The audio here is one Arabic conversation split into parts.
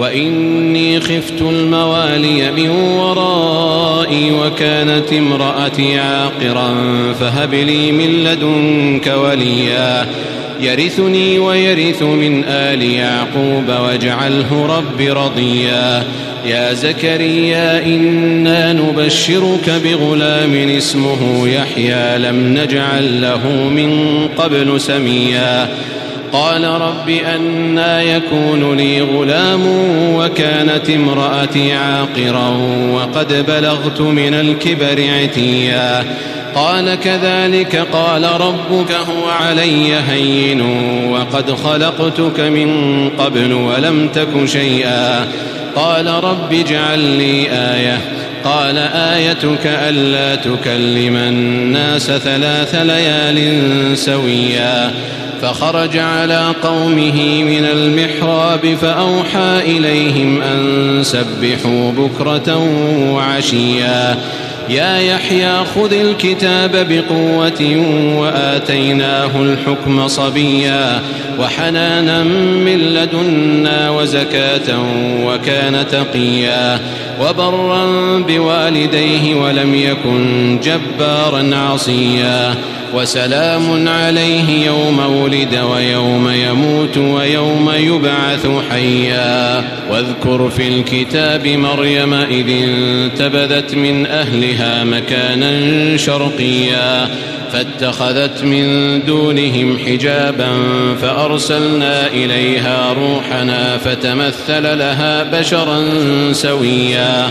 وإني خفت الموالي من ورائي وكانت امرأتي عاقرا فهب لي من لدنك وليا. يرثني ويرث من آل يعقوب واجعله رب رضيا. يا زكريا إنا نبشرك بغلام اسمه يحيى. لم نجعل له من قبل سميا. قال رب أنا يكون لي غلام وكانت امرأتي عاقرا وقد بلغت من الكبر عتيا. قال كذلك قال ربك هو علي هين وقد خلقتك من قبل ولم تك شيئا. قال رب اجعل لي آية. قال آيتك ألا تكلم الناس ثلاث ليال سويا. فخرج على قومه من المحراب فأوحى إليهم أن سبحوا بكرة وعشيا. يا يحيى خذ الكتاب بقوة وآتيناه الحكم صبيا. وحنانا من لدنا وزكاة وكان تقيا. وبرا بوالديه ولم يكن جبارا عصيا. وسلام عليه يوم ولد ويوم يموت ويوم يبعث حيا. واذكر في الكتاب مريم إذ انتبذت من أهلها مكانا شرقيا. فاتخذت من دونهم حجابا فأرسلنا إليها روحنا فتمثل لها بشرا سويا.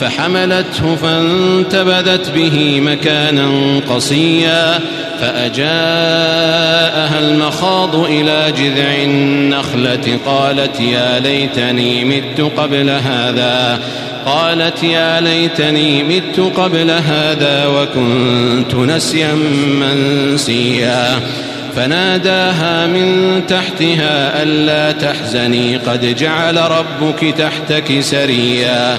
فحملته فانتبذت به مكانا قصيا فأجاءها المخاض إلى جذع النخلة قالت يا ليتني مت قبل هذا قالت يا ليتني مت قبل هذا وكنت نسيا منسيا فناداها من تحتها ألا تحزني قد جعل ربك تحتك سريا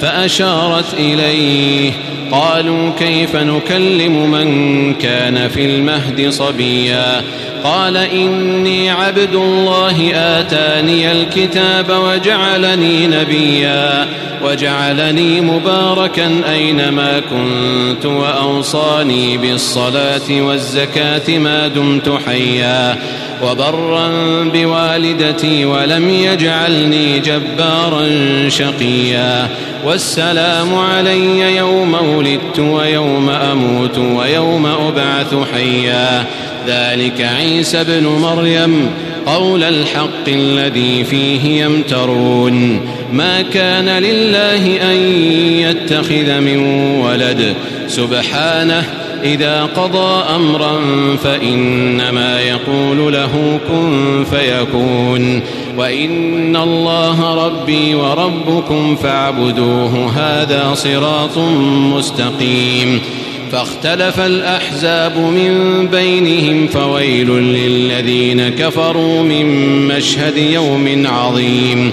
فأشارت إليه. قالوا كيف نكلم من كان في المهد صبيا؟ قال إني عبد الله آتاني الكتاب وجعلني نبيا. وجعلني مباركا أينما كنت وأوصاني بالصلاة والزكاة ما دمت حيا. وبرا بوالدتي ولم يجعلني جبارا شقيا. والسلام علي يوم ولدت ويوم أموت ويوم أبعث حيا. ذلك عيسى ابن مريم قول الحق الذي فيه يمترون. ما كان لله أن يتخذ من ولد. سبحانه إذا قضى أمرا فإنما يقول له كن فيكون وإن الله ربي وربكم فاعبدوه هذا صراط مستقيم. فاختلف الأحزاب من بينهم فويل للذين كفروا من مشهد يوم عظيم.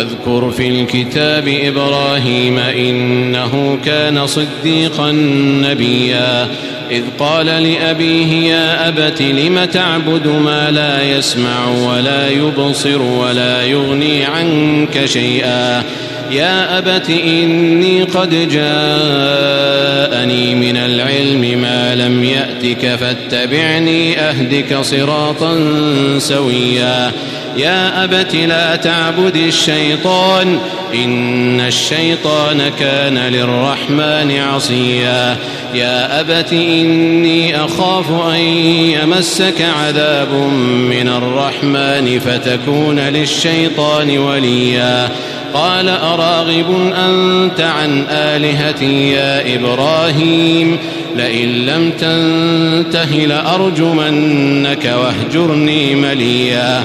واذكر في الكتاب إبراهيم إنه كان صديقا نبيا. إذ قال لأبيه يا أبت لم تعبد ما لا يسمع ولا يبصر ولا يغني عنك شيئا؟ يا أبت إني قد جاءني من العلم ما لم يأتك فاتبعني أهدك صراطا سويا. يا أبت لا تعبد الشيطان إن الشيطان كان للرحمن عصيا يا أبت إني أخاف أن يمسك عذاب من الرحمن فتكون للشيطان وليا قال أراغب أنت عن آلهتي يا إبراهيم لئن لم تنته لأرجمنك واهجرني مليا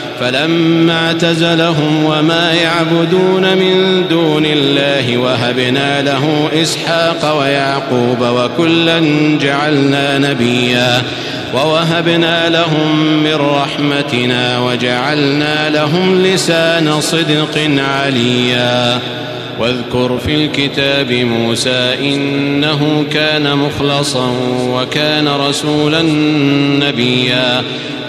فلما اعتزلهم وما يعبدون من دون الله وهبنا له إسحاق ويعقوب وكلا جعلنا نبيا ووهبنا لهم من رحمتنا وجعلنا لهم لسان صدق عليا. واذكر في الكتاب موسى إنه كان مخلصا وكان رسولا نبيا.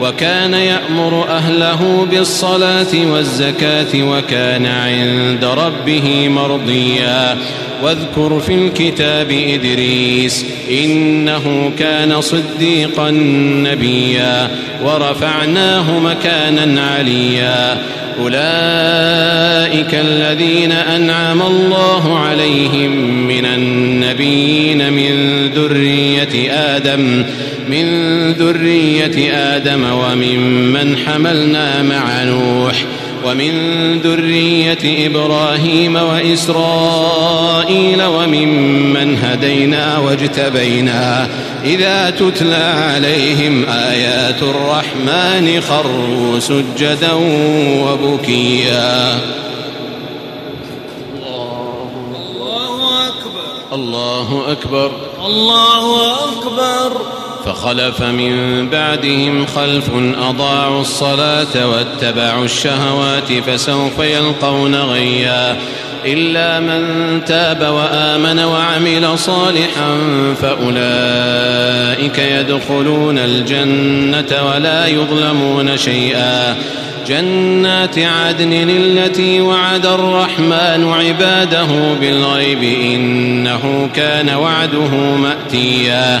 وكان يأمر أهله بالصلاة والزكاة وكان عند ربه مرضيا. واذكر في الكتاب إدريس إنه كان صديقا نبيا. ورفعناه مكانا عليا. أولئك الذين أنعم الله عليهم من النبيين من ذرية آدم. من ذرية آدم وممن حملنا مع نوح ومن ذرية إبراهيم وإسرائيل وممن هدينا واجتبينا إذا تتلى عليهم آيات الرحمن خروا سجدا وبكيا. الله أكبر. الله أكبر. الله أكبر. فخلف من بعدهم خلف أضاعوا الصلاة واتبعوا الشهوات فسوف يلقون غيا إلا من تاب وآمن وعمل صالحا فأولئك يدخلون الجنة ولا يظلمون شيئا جنات عدن التي وعد الرحمن عباده بالغيب إنه كان وعده مأتيا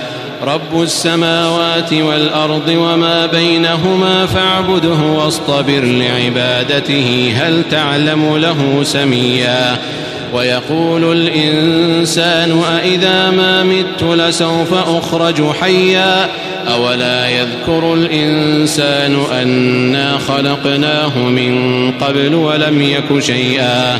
رب السماوات والأرض وما بينهما فاعبده واصطبر لعبادته هل تعلم له سميا ويقول الإنسان أإذا ما مت لسوف أخرج حيا أولا يذكر الإنسان أنا خلقناه من قبل ولم يك شيئا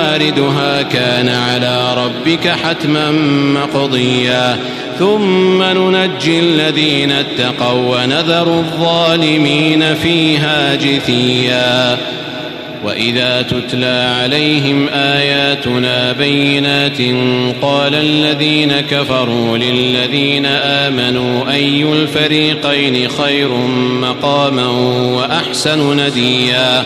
واردها كان على ربك حتما مقضيا. ثم ننجي الذين اتقوا ونذر الظالمين فيها جثيا. وإذا تتلى عليهم آياتنا بينات قال الذين كفروا للذين آمنوا أي الفريقين خير مقاما وأحسن نديا.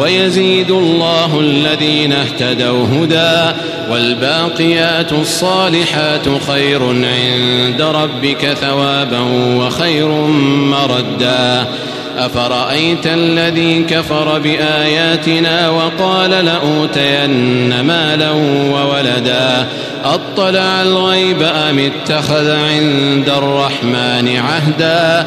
ويزيد الله الذين اهتدوا هدى والباقيات الصالحات خير عند ربك ثوابا وخير مردا. أفرأيت الذي كفر بآياتنا وقال لأوتين مالا وولدا؟ أطلع الغيب أم اتخذ عند الرحمن عهدا؟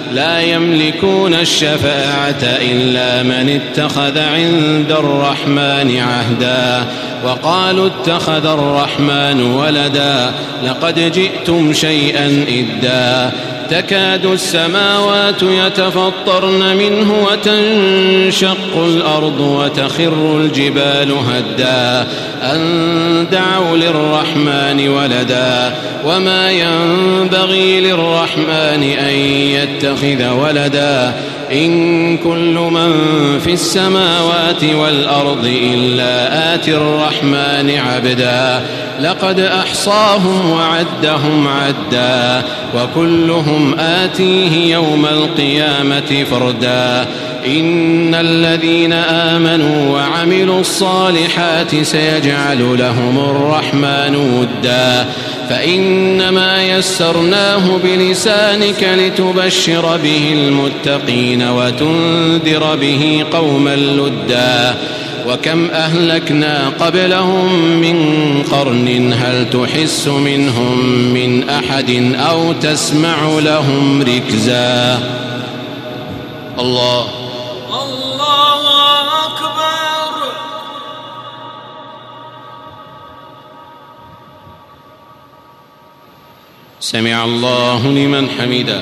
لا يملكون الشفاعة إلا من اتخذ عند الرحمن عهدا وقالوا اتخذ الرحمن ولدا لقد جئتم شيئا إدا تكاد السماوات يتفطرن منه وتنشق الأرض وتخر الجبال هدا. أن دعوا للرحمن ولدا. وما ينبغي للرحمن أن يتخذ ولدا. إن كل من في السماوات والأرض إلا آتي الرحمن عبدا. لقد أحصاهم وعدهم عدا وكلهم آتيه يوم القيامة فردا. إن الذين آمنوا وعملوا الصالحات سيجعل لهم الرحمن ودا. فإنما يسرناه بلسانك لتبشر به المتقين وتنذر به قوما لدا. وكم أهلكنا قبلهم من قرن هل تحس منهم من أحد أو تسمع لهم ركزا؟ الله. الله أكبر. سمع الله لمن حمده.